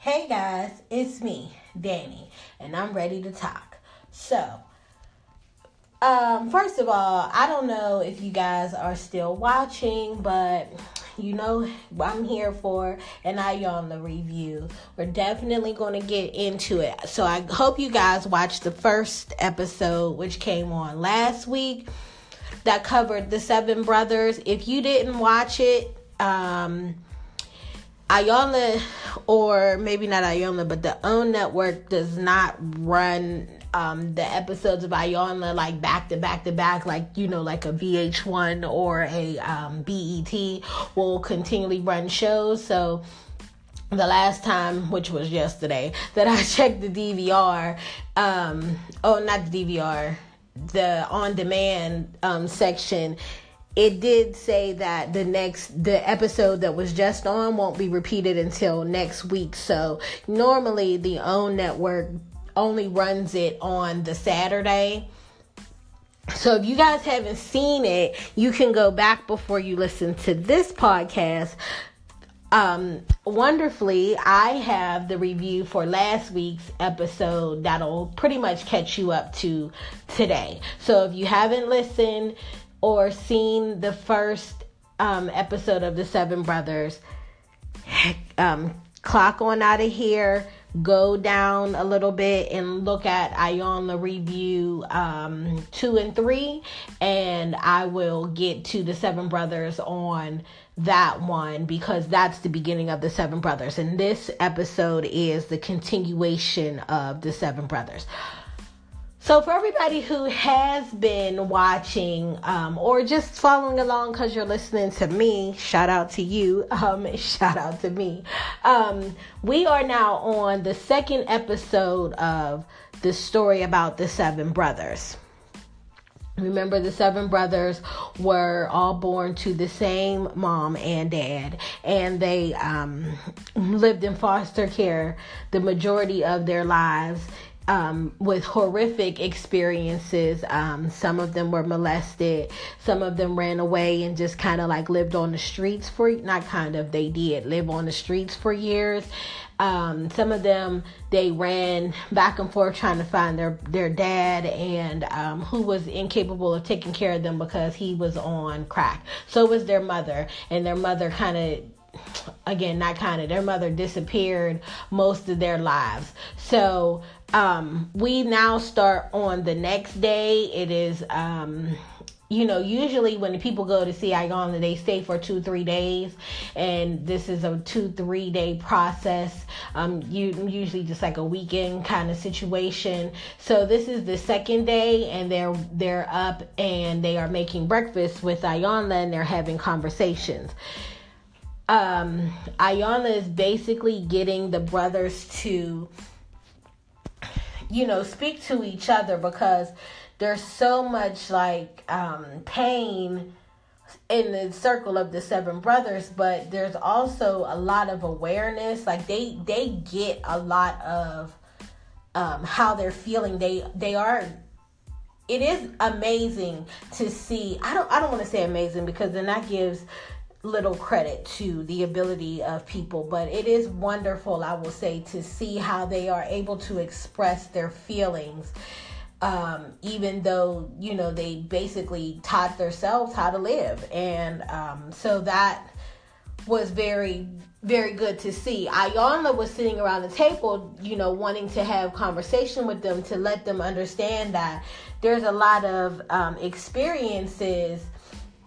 Hey guys, it's me, Danny, and I'm ready to talk. So, um, first of all, I don't know if you guys are still watching, but you know I'm here for, and I on the review. We're definitely going to get into it. So I hope you guys watched the first episode, which came on last week, that covered the Seven Brothers. If you didn't watch it, um, Iyanla, or maybe not Iyanla, but the OWN network does not run um, the episodes of Iyanla like back to back to back, like you know, like a VH1 or a um, BET will continually run shows. So the last time, which was yesterday, that I checked the DVR, um, oh, not the DVR, the on demand um, section it did say that the next the episode that was just on won't be repeated until next week. So normally the own network only runs it on the saturday. So if you guys haven't seen it you can go back before you listen to this podcast. Um wonderfully i have the review for last week's episode that'll pretty much catch you up to today. So if you haven't listened or seen the first um, episode of the Seven Brothers, um, clock on out of here, go down a little bit and look at Iyanla review um, two and three, and I will get to the Seven Brothers on that one because that's the beginning of the Seven Brothers, and this episode is the continuation of the Seven Brothers. So, for everybody who has been watching um, or just following along because you're listening to me, shout out to you. Um, shout out to me. Um, we are now on the second episode of the story about the seven brothers. Remember, the seven brothers were all born to the same mom and dad, and they um, lived in foster care the majority of their lives um, with horrific experiences. Um, some of them were molested. Some of them ran away and just kind of like lived on the streets for not kind of they did live on the streets for years. Um, some of them they ran back and forth trying to find their their dad and um, who was incapable of taking care of them because he was on crack. So was their mother, and their mother kind of again not kind of their mother disappeared most of their lives so um we now start on the next day it is um you know, usually when people go to see Iyanla, they stay for two, three days, and this is a two, three day process. Um, you usually just like a weekend kind of situation. So this is the second day, and they're they're up and they are making breakfast with Iyanla, and they're having conversations um, Iyanla is basically getting the brothers to, you know, speak to each other because there's so much like um, pain in the circle of the seven brothers but there's also a lot of awareness. Like they they get a lot of um, how they're feeling. They they are it is amazing to see. I don't i don't want to say amazing because then that gives little credit to the ability of people, but it is wonderful, I will say, to see how they are able to express their feelings. Um, even though you know they basically taught themselves how to live, and um, so that was very very good to see. Iyanla was sitting around the table, you know, wanting to have conversation with them to let them understand that there's a lot of um, experiences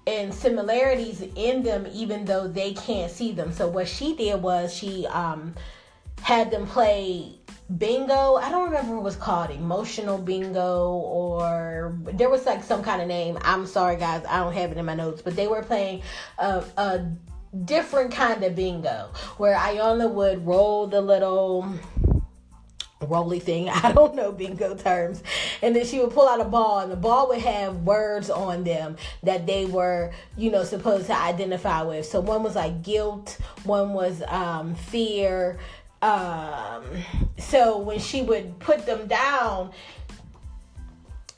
and similarities in them even though they can't see them. So what she did was she um had them play bingo. I don't remember what was called, emotional bingo or there was like some kind of name. I'm sorry guys, I don't have it in my notes, but they were playing a, a different kind of bingo where Iyanla would roll the little rolly thing. I don't know bingo terms. And then she would pull out a ball, and the ball would have words on them that they were, you know, supposed to identify with. So one was like guilt, one was um, fear. Um, so when she would put them down,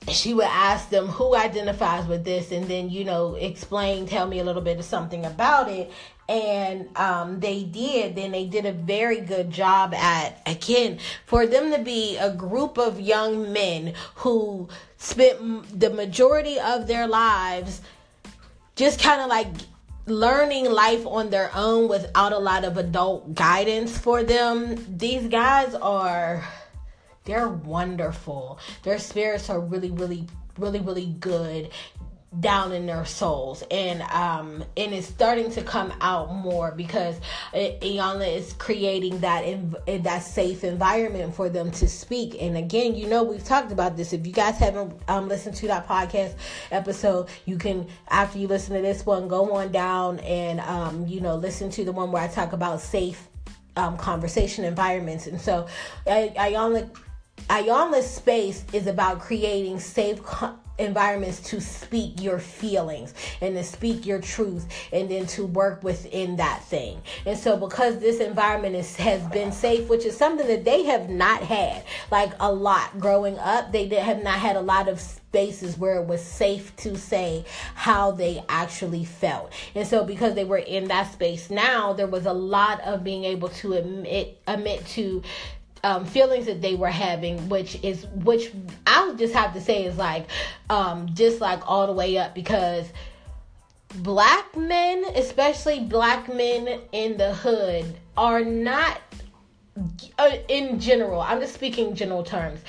she would ask them who identifies with this and then you know explain tell me a little bit of something about it and um, they did then they did a very good job at again for them to be a group of young men who spent the majority of their lives just kind of like learning life on their own without a lot of adult guidance for them. These guys are they're wonderful. Their spirits are really really really really good down in their souls. And um and it's starting to come out more because Iyanla is creating that in, that safe environment for them to speak. And again you know we've talked about this. If you guys haven't um listened to that podcast episode you can after you listen to this one go on down and um you know listen to the one where I talk about safe um conversation environments. And so Iyanla Iyanla's space is about creating safe environments to speak your feelings and to speak your truth and then to work within that thing. And so because this environment is, has been safe, which is something that they have not had like a lot growing up, they did, have not had a lot of spaces where it was safe to say how they actually felt. And so because they were in that space now, there was a lot of being able to admit admit to um, feelings that they were having, which is which I would just have to say is like um, just like all the way up because black men, especially black men in the hood, are not uh, in general. I'm just speaking general terms.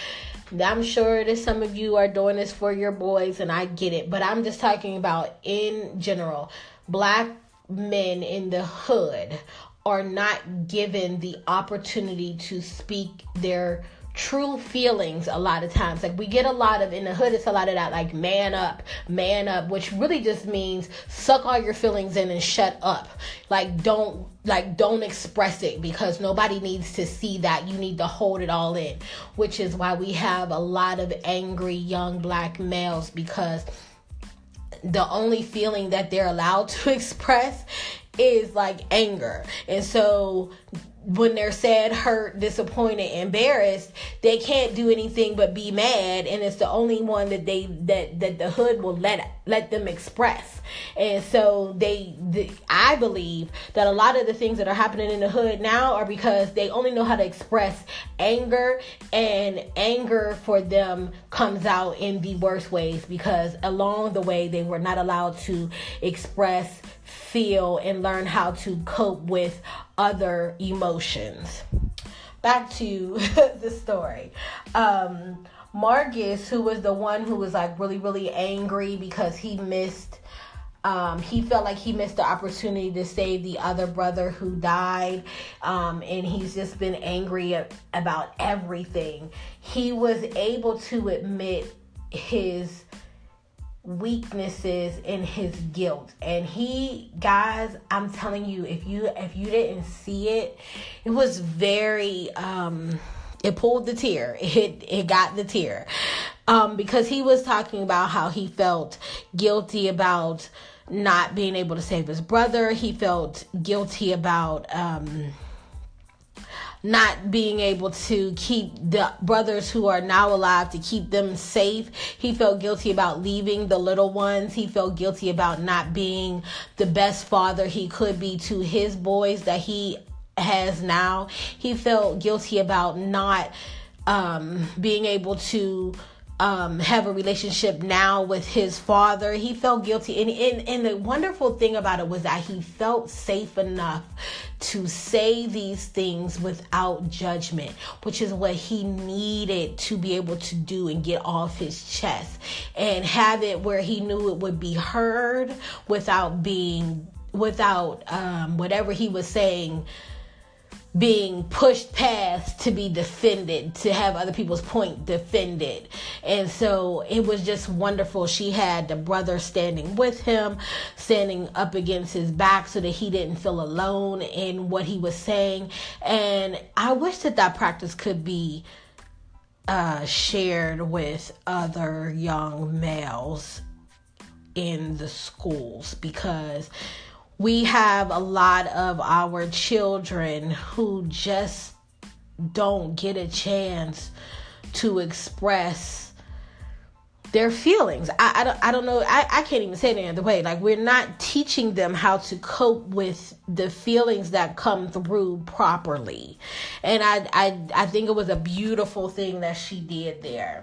I'm sure that some of you are doing this for your boys, and I get it, but I'm just talking about in general. Black men in the hood are not given the opportunity to speak their true feelings a lot of times. Like we get a lot of in the hood it's a lot of that like man up man up which really just means suck all your feelings in and shut up. Like don't like don't express it because nobody needs to see that. You need to hold it all in which is why we have a lot of angry young black males because the only feeling that they're allowed to express is like anger. And so when they're sad, hurt, disappointed, embarrassed, they can't do anything but be mad, and it's the only one that they that that the hood will let let them express. And so they, the, I believe that a lot of the things that are happening in the hood now are because they only know how to express anger, and anger for them comes out in the worst ways because along the way they were not allowed to express feel and learn how to cope with other emotions. Back to the story. Um, Marcus, who was the one who was like really, really angry because he missed, um, he felt like he missed the opportunity to save the other brother who died. Um, and he's just been angry about everything. He was able to admit his weaknesses and his guilt. And he guys i'm telling you if you if you didn't see it it was very um it pulled the tear. It it got the tear. Um because he was talking about how he felt guilty about not being able to save his brother. He felt guilty about um not being able to keep the brothers who are now alive to keep them safe. He felt guilty about leaving the little ones. He felt guilty about not being the best father he could be to his boys that he has now. He felt guilty about not um, being able to um, have a relationship now with his father. He felt guilty. And, and, and the wonderful thing about it was that he felt safe enough to say these things without judgment, which is what he needed to be able to do and get off his chest and have it where he knew it would be heard without being, without um, whatever he was saying being pushed past to be defended, to have other people's point defended. And so it was just wonderful. She had the brother standing with him, standing up against his back so that he didn't feel alone in what he was saying. And I wish that that practice could be uh, shared with other young males in the schools because we have a lot of our children who just don't get a chance to express their feelings. I, I, don't, I don't know. I, I can't even say it any other way. Like, we're not teaching them how to cope with the feelings that come through properly. And I, I, I think it was a beautiful thing that she did there.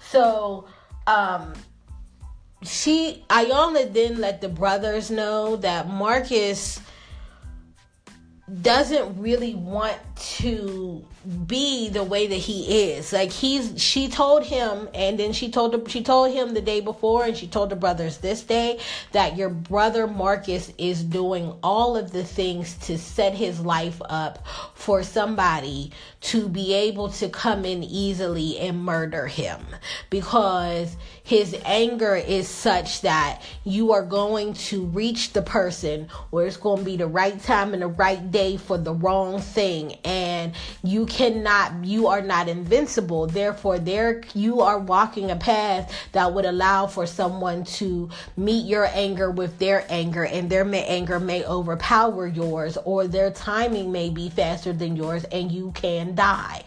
So, um, she, Iyanla then let the brothers know that Marcus doesn't really want to be the way that he is. Like he's she told him and then she told him she told him the day before and she told the brothers this day that your brother Marcus is doing all of the things to set his life up for somebody to be able to come in easily and murder him because his anger is such that you are going to reach the person where it's going to be the right time and the right day for the wrong thing and you cannot you are not invincible. Therefore there you are walking a path that would allow for someone to meet your anger with their anger and their anger may overpower yours or their timing may be faster than yours and you can die.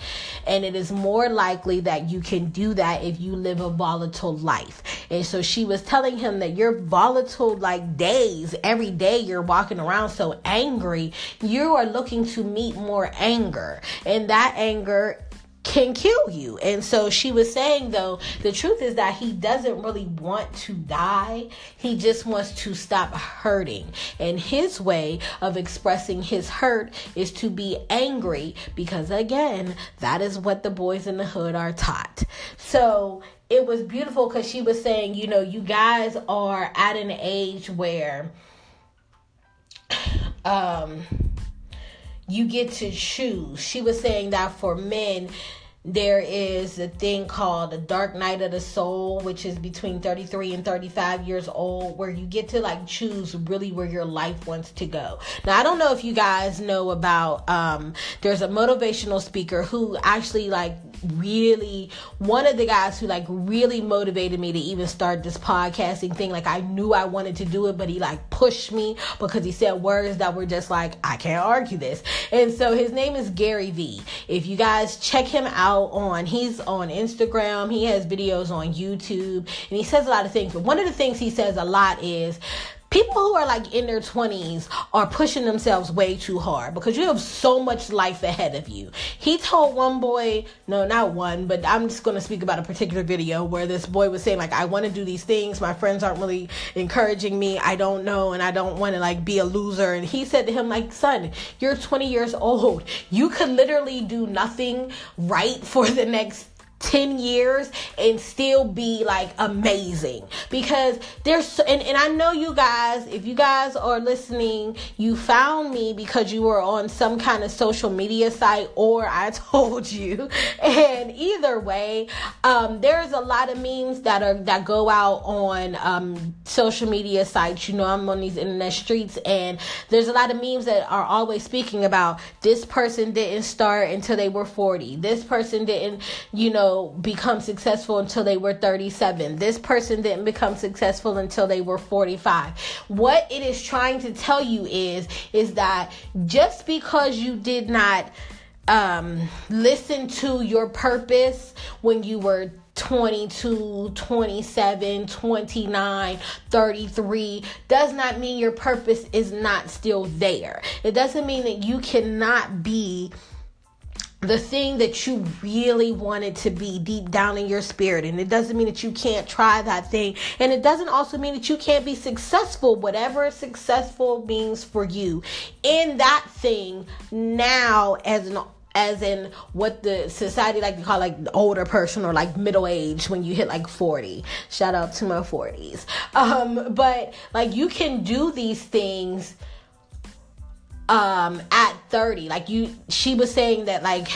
And it is more likely that you can do that if you live a volatile life. And so she was telling him that you're volatile like days every day you're walking around so angry you are looking to meet more anger and that anger can kill you. And so she was saying, though, the truth is that he doesn't really want to die. He just wants to stop hurting. And his way of expressing his hurt is to be angry because, again, that is what the boys in the hood are taught. So it was beautiful because she was saying, you know, you guys are at an age where, um, you get to choose. She was saying that for men, there is a thing called the dark night of the soul which is between 33 and 35 years old where you get to like choose really where your life wants to go now i don't know if you guys know about um there's a motivational speaker who actually like really one of the guys who like really motivated me to even start this podcasting thing like i knew i wanted to do it but he like pushed me because he said words that were just like i can't argue this. And so his name is gary vee if you guys check him out on he's on instagram he has videos on youtube and he says a lot of things but one of the things he says a lot is people who are like in their 20s are pushing themselves way too hard because you have so much life ahead of you. He told one boy, no, not one, but I'm just going to speak about a particular video where this boy was saying like I want to do these things, my friends aren't really encouraging me. I don't know and I don't want to like be a loser and he said to him like, "Son, you're 20 years old. You could literally do nothing right for the next 10 years and still be like amazing. Because there's and, and i know you guys if you guys are listening you found me because you were on some kind of social media site or i told you. And either way um, there's a lot of memes that are that go out on um, social media sites. You know i'm on these internet streets and there's a lot of memes that are always speaking about this person didn't start until they were 40 this person didn't you know know, become successful until they were 37. This person didn't become successful until they were 45. What it is trying to tell you is is that just because you did not um, listen to your purpose when you were 22, 27, 29, 33 does not mean your purpose is not still there. It doesn't mean that you cannot be the thing that you really wanted to be deep down in your spirit. And it doesn't mean that you can't try that thing. And it doesn't also mean that you can't be successful, whatever successful means for you in that thing now as an as in what the society like to call like older person or like middle age when you hit like 40 shout out to my 40s um but like you can do these things um at 30 like you she was saying that like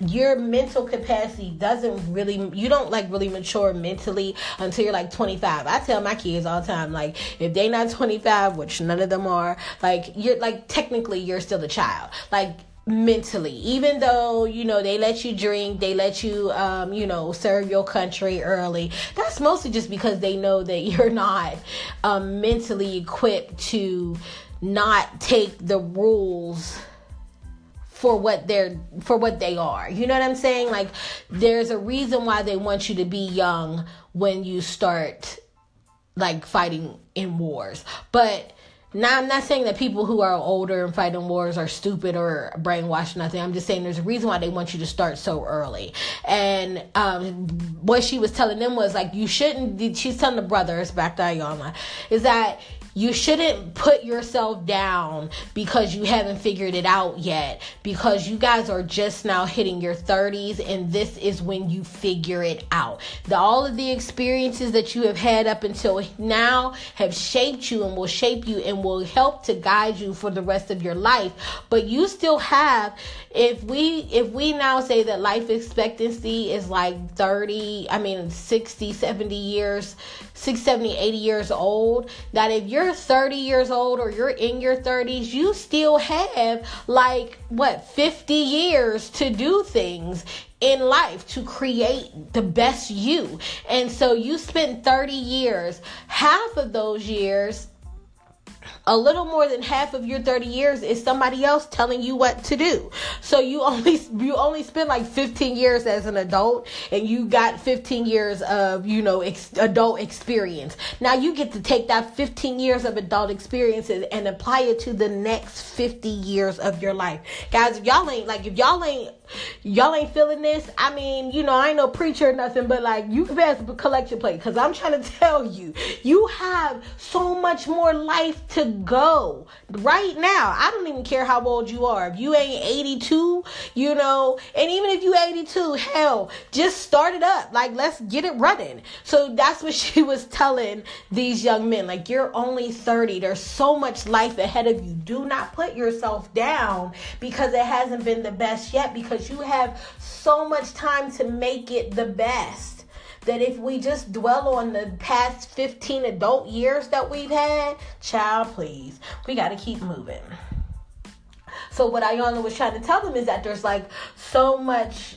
your mental capacity doesn't really you don't like really mature mentally until you're like 25 i tell my kids all the time like if they not 25 which none of them are like you're like technically you're still a child like mentally. Even though you know they let you drink they let you um you know serve your country early that's mostly just because they know that you're not um mentally equipped to not take the rules for what they're for what they are. You know what I'm saying? Like there's a reason why they want you to be young when you start like fighting in wars. But now I'm not saying that people who are older and fighting wars are stupid or brainwashed or nothing. I'm just saying there's a reason why they want you to start so early. And um, what she was telling them was like you shouldn't. She's telling the brothers back to Iyanla is that you shouldn't put yourself down because you haven't figured it out yet because you guys are just now hitting your 30s and this is when you figure it out. The, all of the experiences that you have had up until now have shaped you and will shape you and will help to guide you for the rest of your life. But you still have if we if we now say that life expectancy is like 30, I mean 60, 70 years, 60, 70, 80 years old, that if you're 30 years old or you're in your 30s, you still have like what 50 years to do things in life to create the best you. And so you spent 30 years, half of those years a little more than half of your 30 years is somebody else telling you what to do. So you only you only spend like 15 years as an adult and you got 15 years of, you know, ex- adult experience. Now you get to take that 15 years of adult experiences and apply it to the next 50 years of your life. Guys, if y'all ain't like if y'all ain't y'all ain't feeling this, I mean, you know, I ain't no preacher or nothing, but like you can pass a collection plate because I'm trying to tell you, you have so much more life to go right now. I don't even care how old you are. If you ain't 82, you know, and even if you 82, hell, just start it up. Like, let's get it running. So that's what she was telling these young men. Like, you're only 30. There's so much life ahead of you. Do not put yourself down because it hasn't been the best yet because you have so much time to make it the best that if we just dwell on the past 15 adult years that we've had, child, please, we got to keep moving. So, what Iyanla was trying to tell them is that there's like so much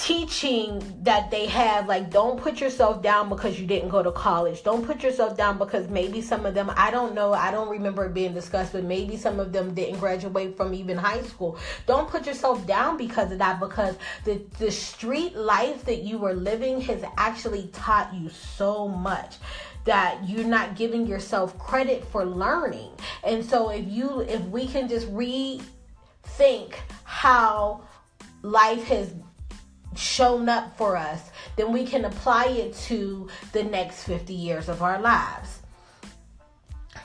teaching that they have like don't put yourself down because you didn't go to college. Don't put yourself down because maybe some of them i don't know i don't remember it being discussed but maybe some of them didn't graduate from even high school. Don't put yourself down because of that because the the street life that you were living has actually taught you so much that you're not giving yourself credit for learning. And so if you if we can just rethink how life has shown up for us, then we can apply it to the next 50 years of our lives.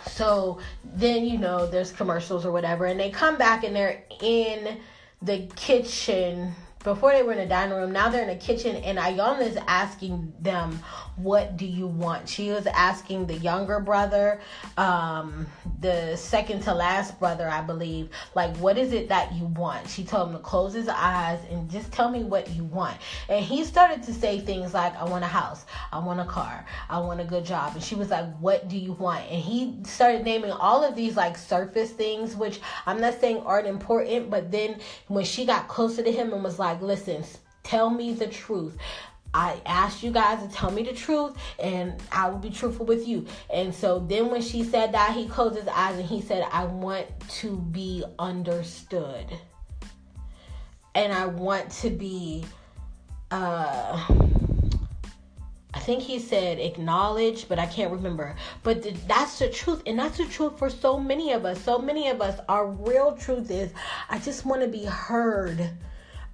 So then, you know, there's commercials or whatever, and they come back and they're in the kitchen before they were in the dining room, now they're in the kitchen, and Iyanla is asking them, "What do you want?" She was asking the younger brother, um, the second to last brother, I believe, like, "What is it that you want?" She told him to close his eyes and just tell me what you want. And he started to say things like, "I want a house, I want a car, I want a good job." And she was like, "What do you want?" And he started naming all of these like surface things, which I'm not saying aren't important, but then when she got closer to him and was like like, listen, tell me the truth. I asked you guys to tell me the truth and I will be truthful with you. And so then when she said that, he closed his eyes and he said, I want to be understood. And I want to be uh I think he said acknowledge, but I can't remember. But th- that's the truth. And that's the truth for so many of us. So many of us, our real truth is I just want to be heard.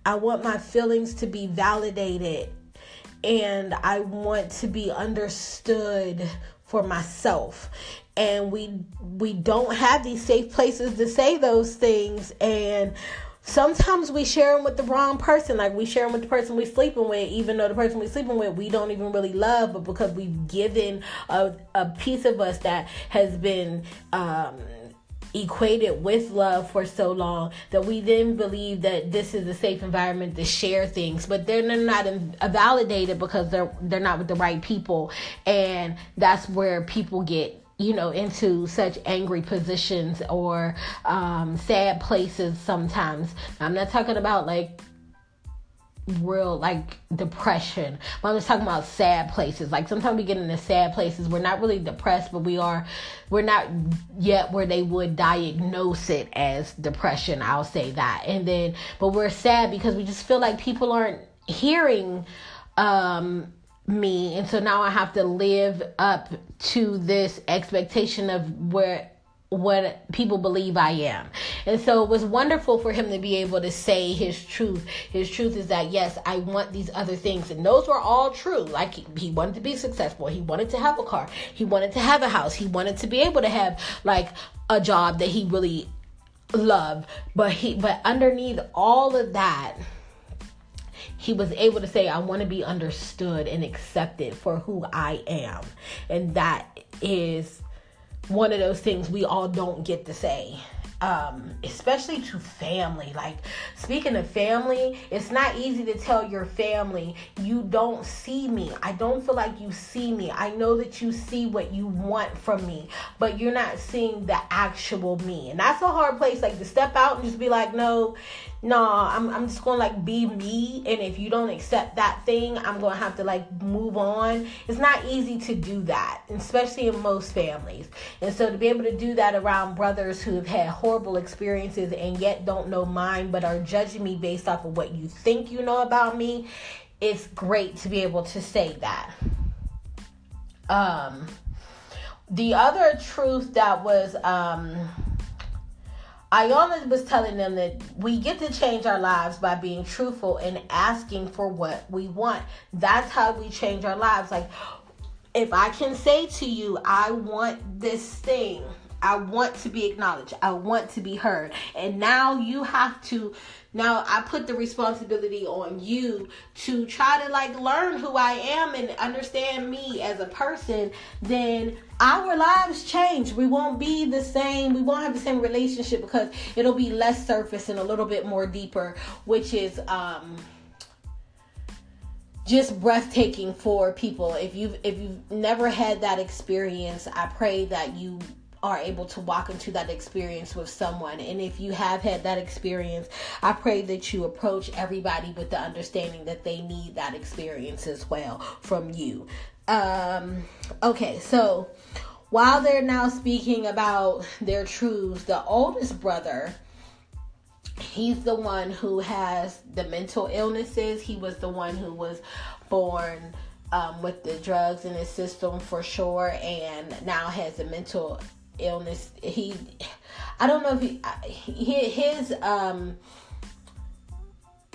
I want my feelings to be validated and I want to be understood for myself. And we we don't have these safe places to say those things and sometimes we share them with the wrong person like we share them with the person we're sleeping with even though the person we're sleeping with we don't even really love but because we've given a, a piece of us that has been um, equated with love for so long that we then believe that this is a safe environment to share things. But they're not validated because they're they're not with the right people. And that's where people get you know into such angry positions or um, sad places sometimes. I'm not talking about like real like depression. But I'm just talking about sad places. Like sometimes we get into sad places. We're not really depressed, but we are we're not yet where they would diagnose it as depression. I'll say that. And then but we're sad because we just feel like people aren't hearing um me and so now I have to live up to this expectation of where what people believe I am. And so it was wonderful for him to be able to say his truth. His truth is that, yes, I want these other things. And those were all true. Like he, wanted to be successful. He wanted to have a car. He wanted to have a house. He wanted to be able to have like a job that he really loved. But he, but underneath all of that, he was able to say, I want to be understood and accepted for who I am. And that is one of those things we all don't get to say um, especially to family. Like, speaking of family, it's not easy to tell your family, you don't see me. I don't feel like you see me. I know that you see what you want from me, but you're not seeing the actual me. And that's a hard place, like, to step out and just be like, no, no, I'm, I'm just gonna like be me. And if you don't accept that thing, I'm gonna have to like move on. It's not easy to do that, especially in most families. And so to be able to do that around brothers who have had horrible experiences and yet don't know mine, but are judging me based off of what you think you know about me, it's great to be able to say that. Um, the other truth that was um Iyanla was telling them that we get to change our lives by being truthful and asking for what we want. That's how we change our lives. Like, if I can say to you, I want this thing, I want to be acknowledged, I want to be heard, and now you have to now I put the responsibility on you to try to like learn who I am and understand me as a person, then our lives change. We won't be the same. We won't have the same relationship because it'll be less surface and a little bit more deeper, which is um just breathtaking for people. If you've if you've never had that experience, I pray that you are able to walk into that experience with someone. And if you have had that experience, I pray that you approach everybody with the understanding that they need that experience as well from you. Um, okay, so while they're now speaking about their truths, the oldest brother he's the one who has the mental illnesses. He was the one who was born um, with the drugs in his system for sure, and now has a mental illness. He, I don't know if he, his um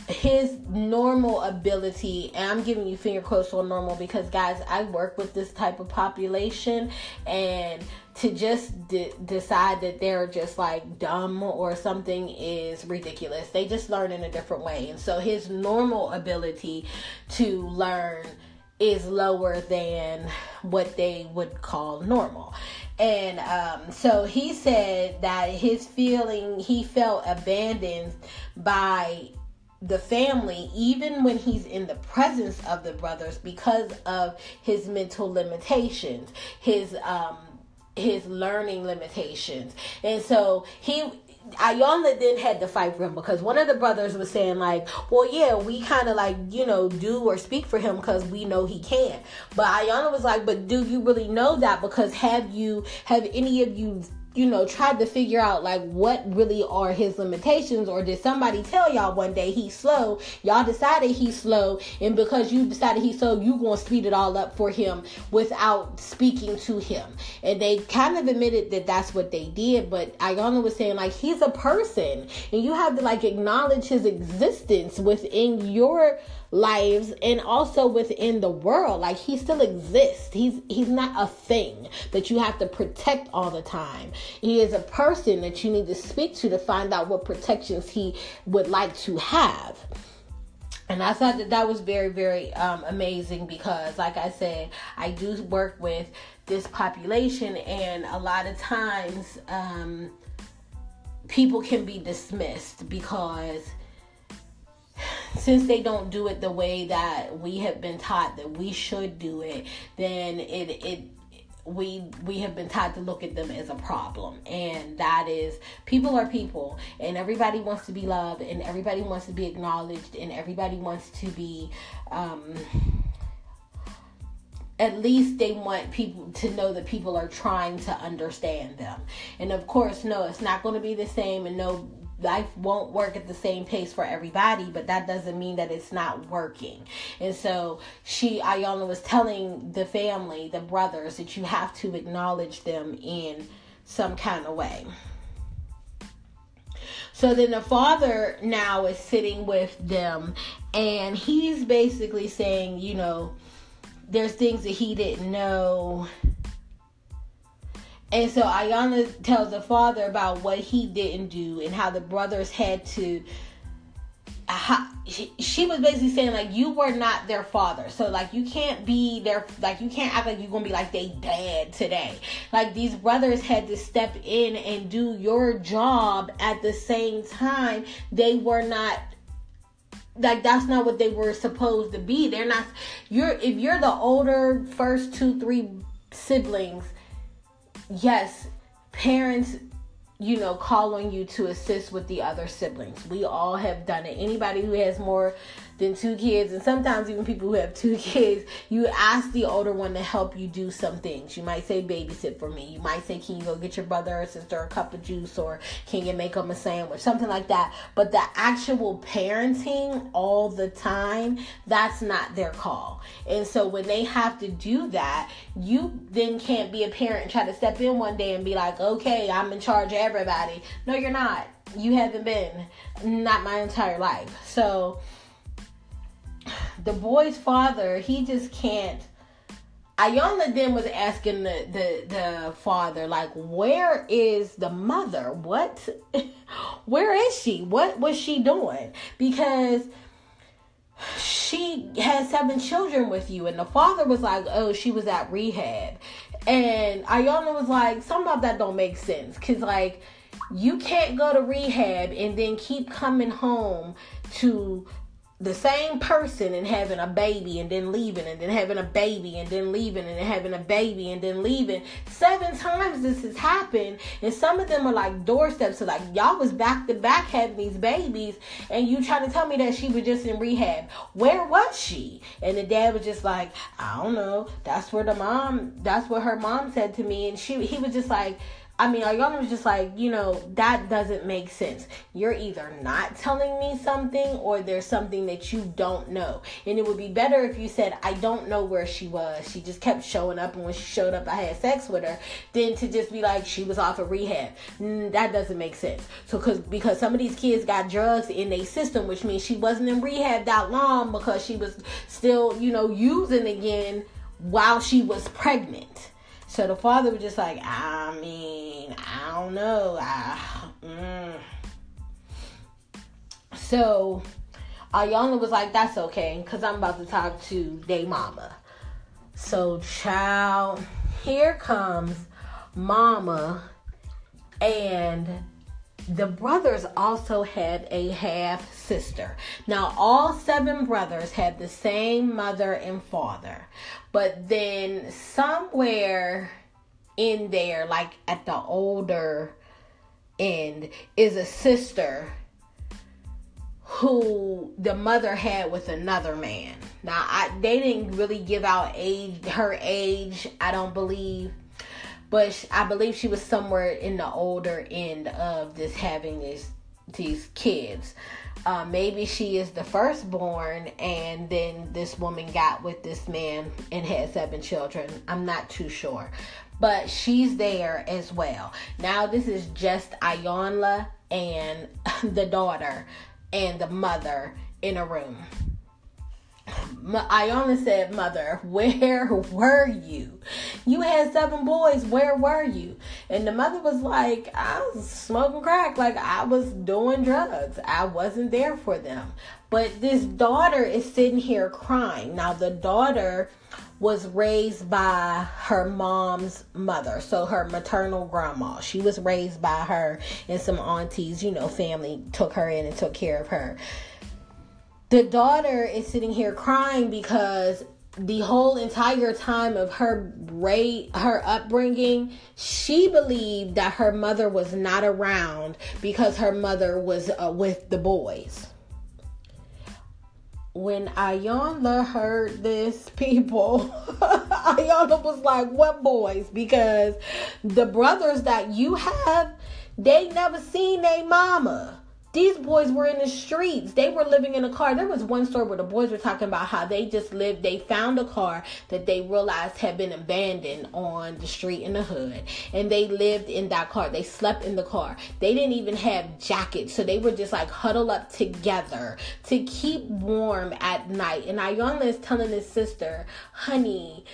his normal ability and i'm giving you finger quotes on normal because guys i work with this type of population and to just de- decide that they're just like dumb or something is ridiculous they just learn in a different way and so his normal ability to learn is lower than what they would call normal. And um, so he said that his feeling, he felt abandoned by the family, even when he's in the presence of the brothers, because of his mental limitations, his um, his learning limitations, and so he Iyanla then had to fight for him because one of the brothers was saying like, well, yeah, we kind of like you know do or speak for him because we know he can. But Iyanla was like, but do you really know that? Because have you have any of you you know, tried to figure out like what really are his limitations, or did somebody tell y'all one day he's slow? Y'all decided he's slow, and because you decided he's slow, you gonna speed it all up for him without speaking to him. And they kind of admitted that that's what they did, but Iyanla was saying like he's a person, and you have to like acknowledge his existence within your lives and also within the world. Like he still exists. He's he's not a thing that you have to protect all the time. He is a person that you need to speak to to find out what protections he would like to have. And I thought that that was very, very um, amazing because, like I said, I do work with this population, and a lot of times um, people can be dismissed because since they don't do it the way that we have been taught that we should do it, then it it we we have been taught to look at them as a problem and that is people are people and everybody wants to be loved and everybody wants to be acknowledged and everybody wants to be um at least they want people to know that people are trying to understand them. And of course, no, it's not going to be the same, and no, life won't work at the same pace for everybody, but that doesn't mean that it's not working. And so she, Iyanla, was telling the family, the brothers, that you have to acknowledge them in some kind of way. So then the father now is sitting with them, and he's basically saying, you know, there's things that he didn't know. And so Iyanla tells the father about what he didn't do and how the brothers had to. How, she, she was basically saying like you were not their father, so like you can't be their like you can't act like you're gonna be like they dad today. Like these brothers had to step in and do your job at the same time. They were not like that's not what they were supposed to be. They're not you're if you're the older first two, three siblings, yes, parents, you know, call on you to assist with the other siblings. We all have done it. Anybody who has more than two kids, and sometimes even people who have two kids, you ask the older one to help you do some things. You might say, babysit for me. You might say, can you go get your brother or sister a cup of juice, or can you make them a sandwich, something like that. But the actual parenting all the time, that's not their call. And so when they have to do that, you then can't be a parent and try to step in one day and be like, okay, I'm in charge of everybody. No, you're not. You haven't been. Not my entire life. So, the boy's father, he just can't. Iyanla then was asking the, the the father like, where is the mother? What, where is she? What was she doing? Because she had seven children with you, and the father was like, oh, she was at rehab, and Iyanla was like, something of that don't make sense, cause like you can't go to rehab and then keep coming home to the same person and having a baby and then leaving and then having a baby and then leaving and then having a baby and then leaving. Seven times this has happened and some of them are like doorsteps. So like y'all was back to back having these babies and you trying to tell me that she was just in rehab. Where was she? And the dad was just like, I don't know. That's where the mom that's what her mom said to me and she he was just like I mean, Iyanla was just like, you know, that doesn't make sense. You're either not telling me something or there's something that you don't know. And it would be better if you said, I don't know where she was. She just kept showing up, and when she showed up, I had sex with her, than to just be like, she was off of rehab. Mm, that doesn't make sense. So, cause, because some of these kids got drugs in their system, which means she wasn't in rehab that long because she was still, you know, using again while she was pregnant. So the father was just like, I mean, I don't know. I, mm. So Iyanla was like, that's okay, because I'm about to talk to Day Mama. So, child, here comes Mama, and the brothers also had a half sister. Now, all seven brothers had the same mother and father, but then somewhere in there, like at the older end, is a sister who the mother had with another man. Now, I, they didn't really give out age, her age, I don't believe, but I believe she was somewhere in the older end of this having this these kids. Uh, maybe she is the firstborn, and then this woman got with this man and had seven children. I'm not too sure, but she's there as well. Now, this is just Iyanla and the daughter and the mother in a room. Iyanla said, Mother, where were you? You had seven boys. Where were you? And the mother was like, I was smoking crack. Like, I was doing drugs. I wasn't there for them. But this daughter is sitting here crying. Now, the daughter was raised by her mom's mother, so her maternal grandma. She was raised by her, and some aunties, you know, family took her in and took care of her the daughter is sitting here crying because the whole entire time of her rate her upbringing she believed that her mother was not around because her mother was uh, with the boys when Iyanla heard this, people, Iyanla was like, What boys? Because the brothers that you have, they never seen their mama. These boys were in the streets. They were living in a car. There was one story where the boys were talking about how they just lived. They found a car that they realized had been abandoned on the street in the hood. And they lived in that car. They slept in the car. They didn't even have jackets. So they were just like huddled up together to keep warm at night. And Iyanla is telling his sister, honey,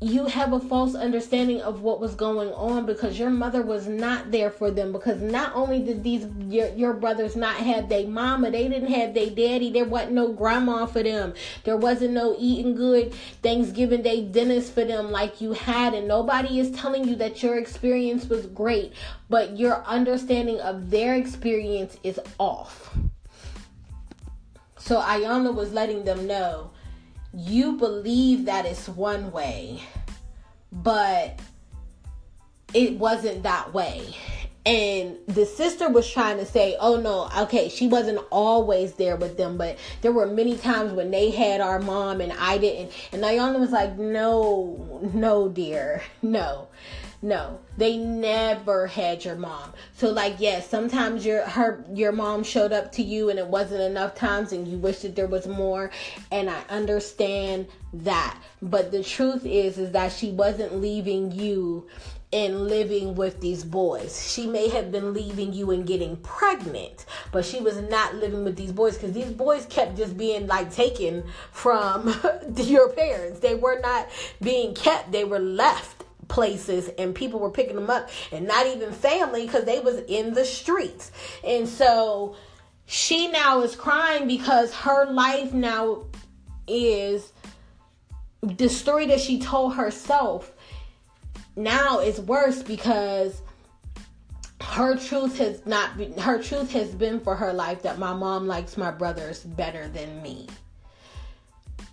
you have a false understanding of what was going on because your mother was not there for them. Because not only did these your, your brothers not have their mama they didn't have their daddy. There wasn't no grandma for them. There wasn't no eating good thanksgiving day dinners for them like you had. And nobody is telling you that your experience was great but your understanding of their experience is off. So Iyanla was letting them know you believe that it's one way, but it wasn't that way. And the sister was trying to say, oh no, okay, she wasn't always there with them, but there were many times when they had our mom and I didn't. And Iyanla was like, no, no, dear, no. No, they never had your mom. So like yes, sometimes your her your mom showed up to you and it wasn't enough times and you wish that there was more and I understand that. But the truth is is that she wasn't leaving you and living with these boys. She may have been leaving you and getting pregnant, but she was not living with these boys because these boys kept just being like taken from your parents. They were not being kept, they were left places and people were picking them up and not even family because they was in the streets. And so she now is crying because her life now is the story that she told herself. Now is worse because her truth has not been her truth has been for her life that my mom likes my brothers better than me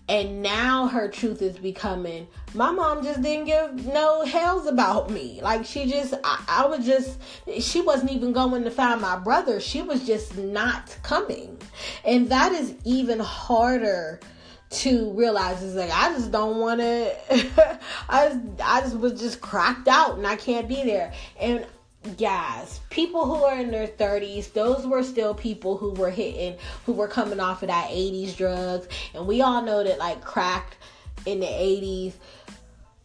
and now her truth is becoming, my mom just didn't give no hells about me. Like she just, I, I was just, she wasn't even going to find my brother. She was just not coming. And that is even harder to realize is like I just don't want to I I just was just cracked out and I can't be there and guys, people who are in their 30s, those were still people who were hitting, who were coming off of that 80s drugs. And we all know that, like, crack in the 80s,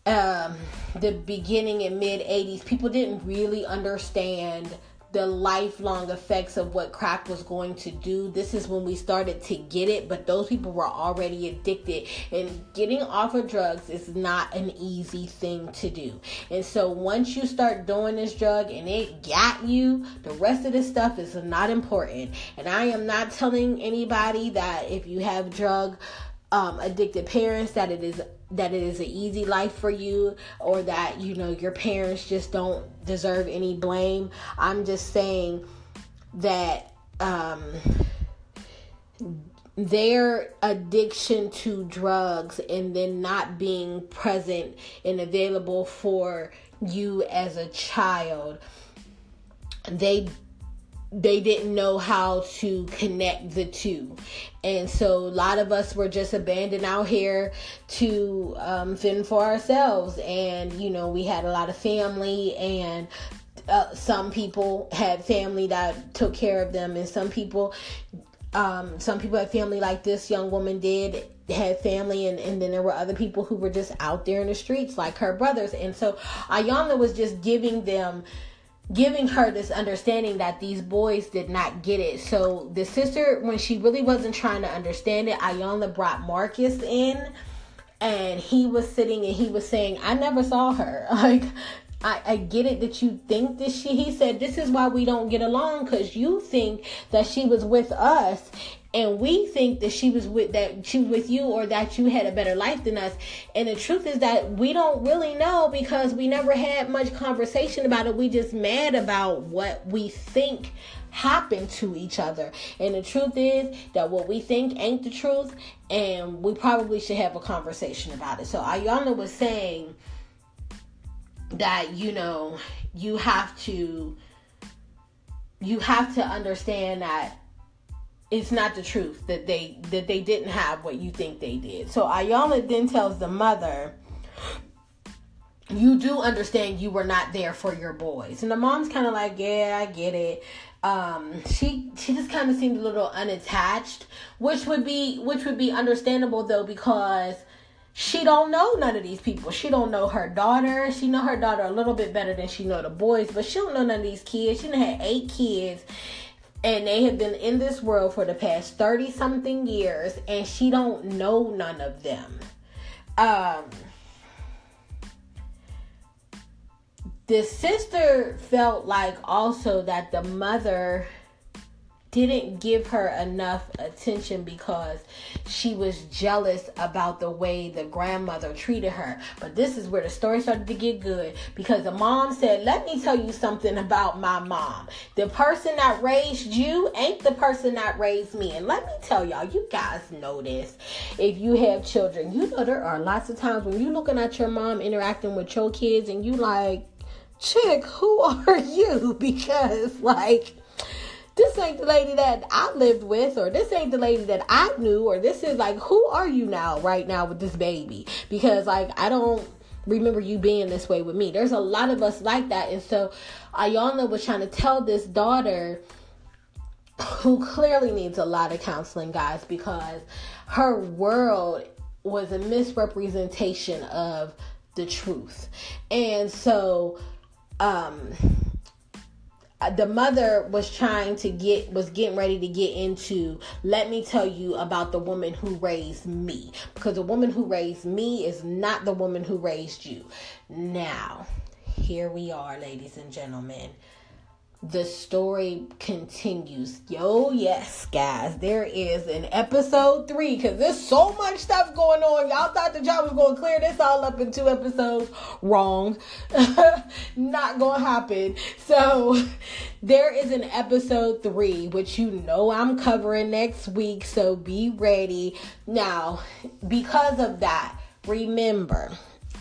um, the beginning and mid 80s, people didn't really understand the lifelong effects of what crack was going to do. This is when we started to get it, but those people were already addicted. And getting off of drugs is not an easy thing to do. And so once you start doing this drug and it got you, the rest of this stuff is not important. And I am not telling anybody that if you have drug um, addicted parents that it is that it is an easy life for you or that you know your parents just don't deserve any blame. I'm just saying that um, their addiction to drugs and then not being present and available for you as a child they they didn't know how to connect the two. And so a lot of us were just abandoned out here to um, fend for ourselves. And, you know, we had a lot of family and uh, some people had family that took care of them and some people um, some people had family like this young woman did had family and, and then there were other people who were just out there in the streets like her brothers and so Iyanla was just giving them giving her this understanding that these boys did not get it. So the sister, when she really wasn't trying to understand it, Iyanla brought Marcus in and he was sitting and he was saying, I never saw her. Like, I, I get it that you think that she, he said, this is why we don't get along because you think that she was with us and we think that she was with that she was with you or that you had a better life than us and the truth is that we don't really know because we never had much conversation about it we just mad about what we think happened to each other. And the truth is that what we think ain't the truth, and we probably should have a conversation about it. So Iyanla was saying that, you know, you have to you have to understand that it's not the truth that they that they didn't have what you think they did. So Iyanla then tells the mother you do understand you were not there for your boys. And the mom's kind of like, yeah, I get it. Um, she she just kind of seemed a little unattached, which would be which would be understandable though because she don't know none of these people. She don't know her daughter. She know her daughter a little bit better than she know the boys, but she don't know none of these kids. She had eight kids and they have been in this world for the past 30 something years and she don't know none of them. Um the sister felt like also that the mother didn't give her enough attention because she was jealous about the way the grandmother treated her. But this is where the story started to get good because the mom said, Let me tell you something about my mom. The person that raised you ain't the person that raised me. And let me tell y'all, you guys know this. If you have children, you know there are lots of times when you're looking at your mom interacting with your kids and you like, chick, who are you? Because, like, this ain't the lady that I lived with, or this ain't the lady that I knew, or this is like, who are you now, right now, with this baby? Because, like, I don't remember you being this way with me. There's a lot of us like that. And so, Iyanla was trying to tell this daughter who clearly needs a lot of counseling, guys, because her world was a misrepresentation of the truth. And so, um Uh, the mother was trying to get was getting ready to get into let me tell you about the woman who raised me. Because the woman who raised me is not the woman who raised you. Now here we are ladies and gentlemen the story continues. Yo, yes, guys, there is an episode three because there's so much stuff going on. Y'all thought the job was going to clear this all up in two episodes. Wrong. Not going to happen. So, there is an episode three, which you know I'm covering next week. So, be ready. Now, because of that, remember,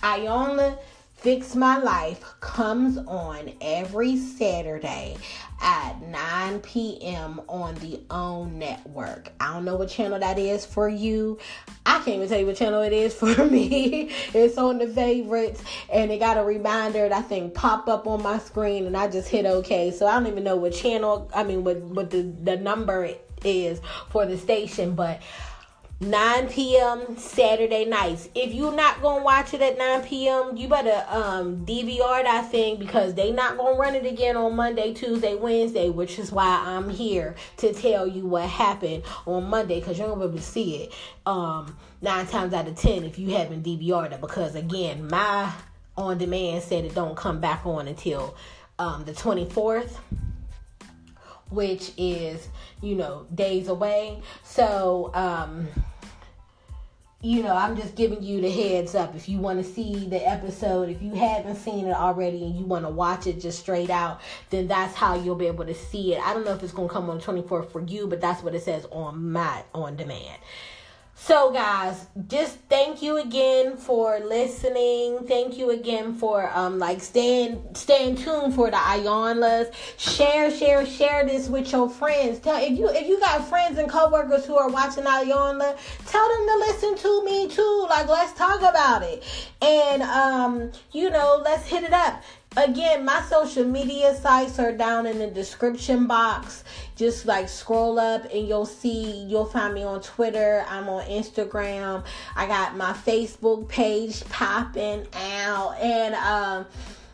I only Fix My Life comes on every Saturday at 9 p.m. on the OWN network. I don't know what channel that is for you. I can't even tell you what channel it is for me. it's on the favorites and it got a reminder that I think pop up on my screen and I just hit okay. So I don't even know what channel, I mean what what the, the number is for the station, but 9 p.m. Saturday nights. If you're not gonna watch it at 9 p.m., you better um, DVR that thing because they not gonna run it again on Monday, Tuesday, Wednesday, which is why I'm here to tell you what happened on Monday because you're gonna be able to see it um, nine times out of ten if you haven't DVR'd it because again, my on demand said it don't come back on until um, the 24th which is you know days away so um you know, I'm just giving you the heads up. If you want to see the episode, if you haven't seen it already and you want to watch it just straight out, then that's how you'll be able to see it. I don't know if it's going to come on the 24th for you, but that's what it says on my on demand. So, guys, just thank you again for listening. Thank you again for um like staying staying tuned for the Iyanlas. Share, share, share this with your friends. Tell if you if you got friends and coworkers who are watching Iyanla, tell them to listen to me too. Like let's talk about it. And um, you know, let's hit it up. Again, my social media sites are down in the description box. Just like scroll up and you'll see, you'll find me on Twitter. I'm on Instagram. I got my Facebook page popping out. And, um,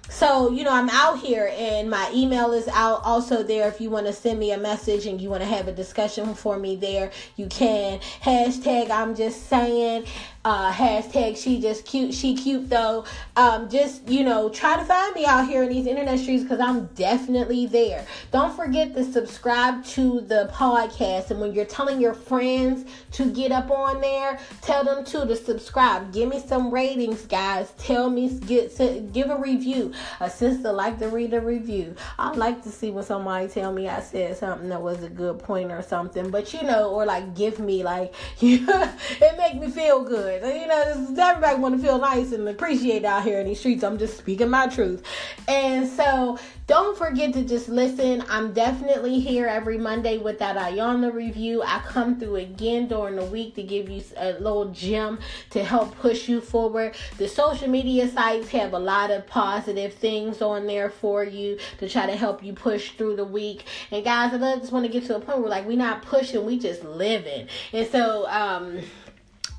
so you know i'm out here and my email is out also there. If you want to send me a message and you want to have a discussion for me there you can. Hashtag i'm just saying. Uh, hashtag she just cute she cute though. Um, just you know try to find me out here in these internet streets because i'm definitely there. Don't forget to subscribe to the podcast and when you're telling your friends to get up on there tell them to to subscribe. Give me some ratings guys. Tell me get give a review A sister like to read a review. I like to see when somebody tell me I said something that was a good point or something. But you know, or like give me like you know, it make me feel good. You know, everybody want to feel nice and appreciate out here in these streets. I'm just speaking my truth. And so don't forget to just listen. I'm definitely here every Monday with that Iyanla review. I come through again during the week to give you a little gem to help push you forward. The social media sites have a lot of positive things on there for you to try to help you push through the week. And guys, I just want to get to a point where like we're not pushing, we just living. And so um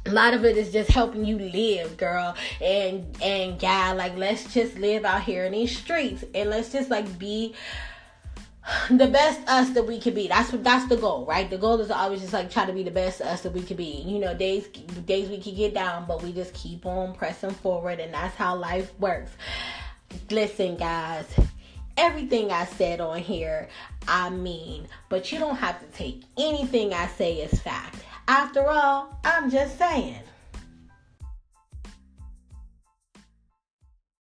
a lot of it is just helping you live girl and and guy like let's just live out here in these streets and let's just like be the best us that we can be. That's what that's the goal, right? The goal is always just like try to be the best us that we can be. You know, days days we can get down, but we just keep on pressing forward, and that's how life works. Listen, guys, everything I said on here, I mean, but you don't have to take anything I say as fact. After all, I'm just saying.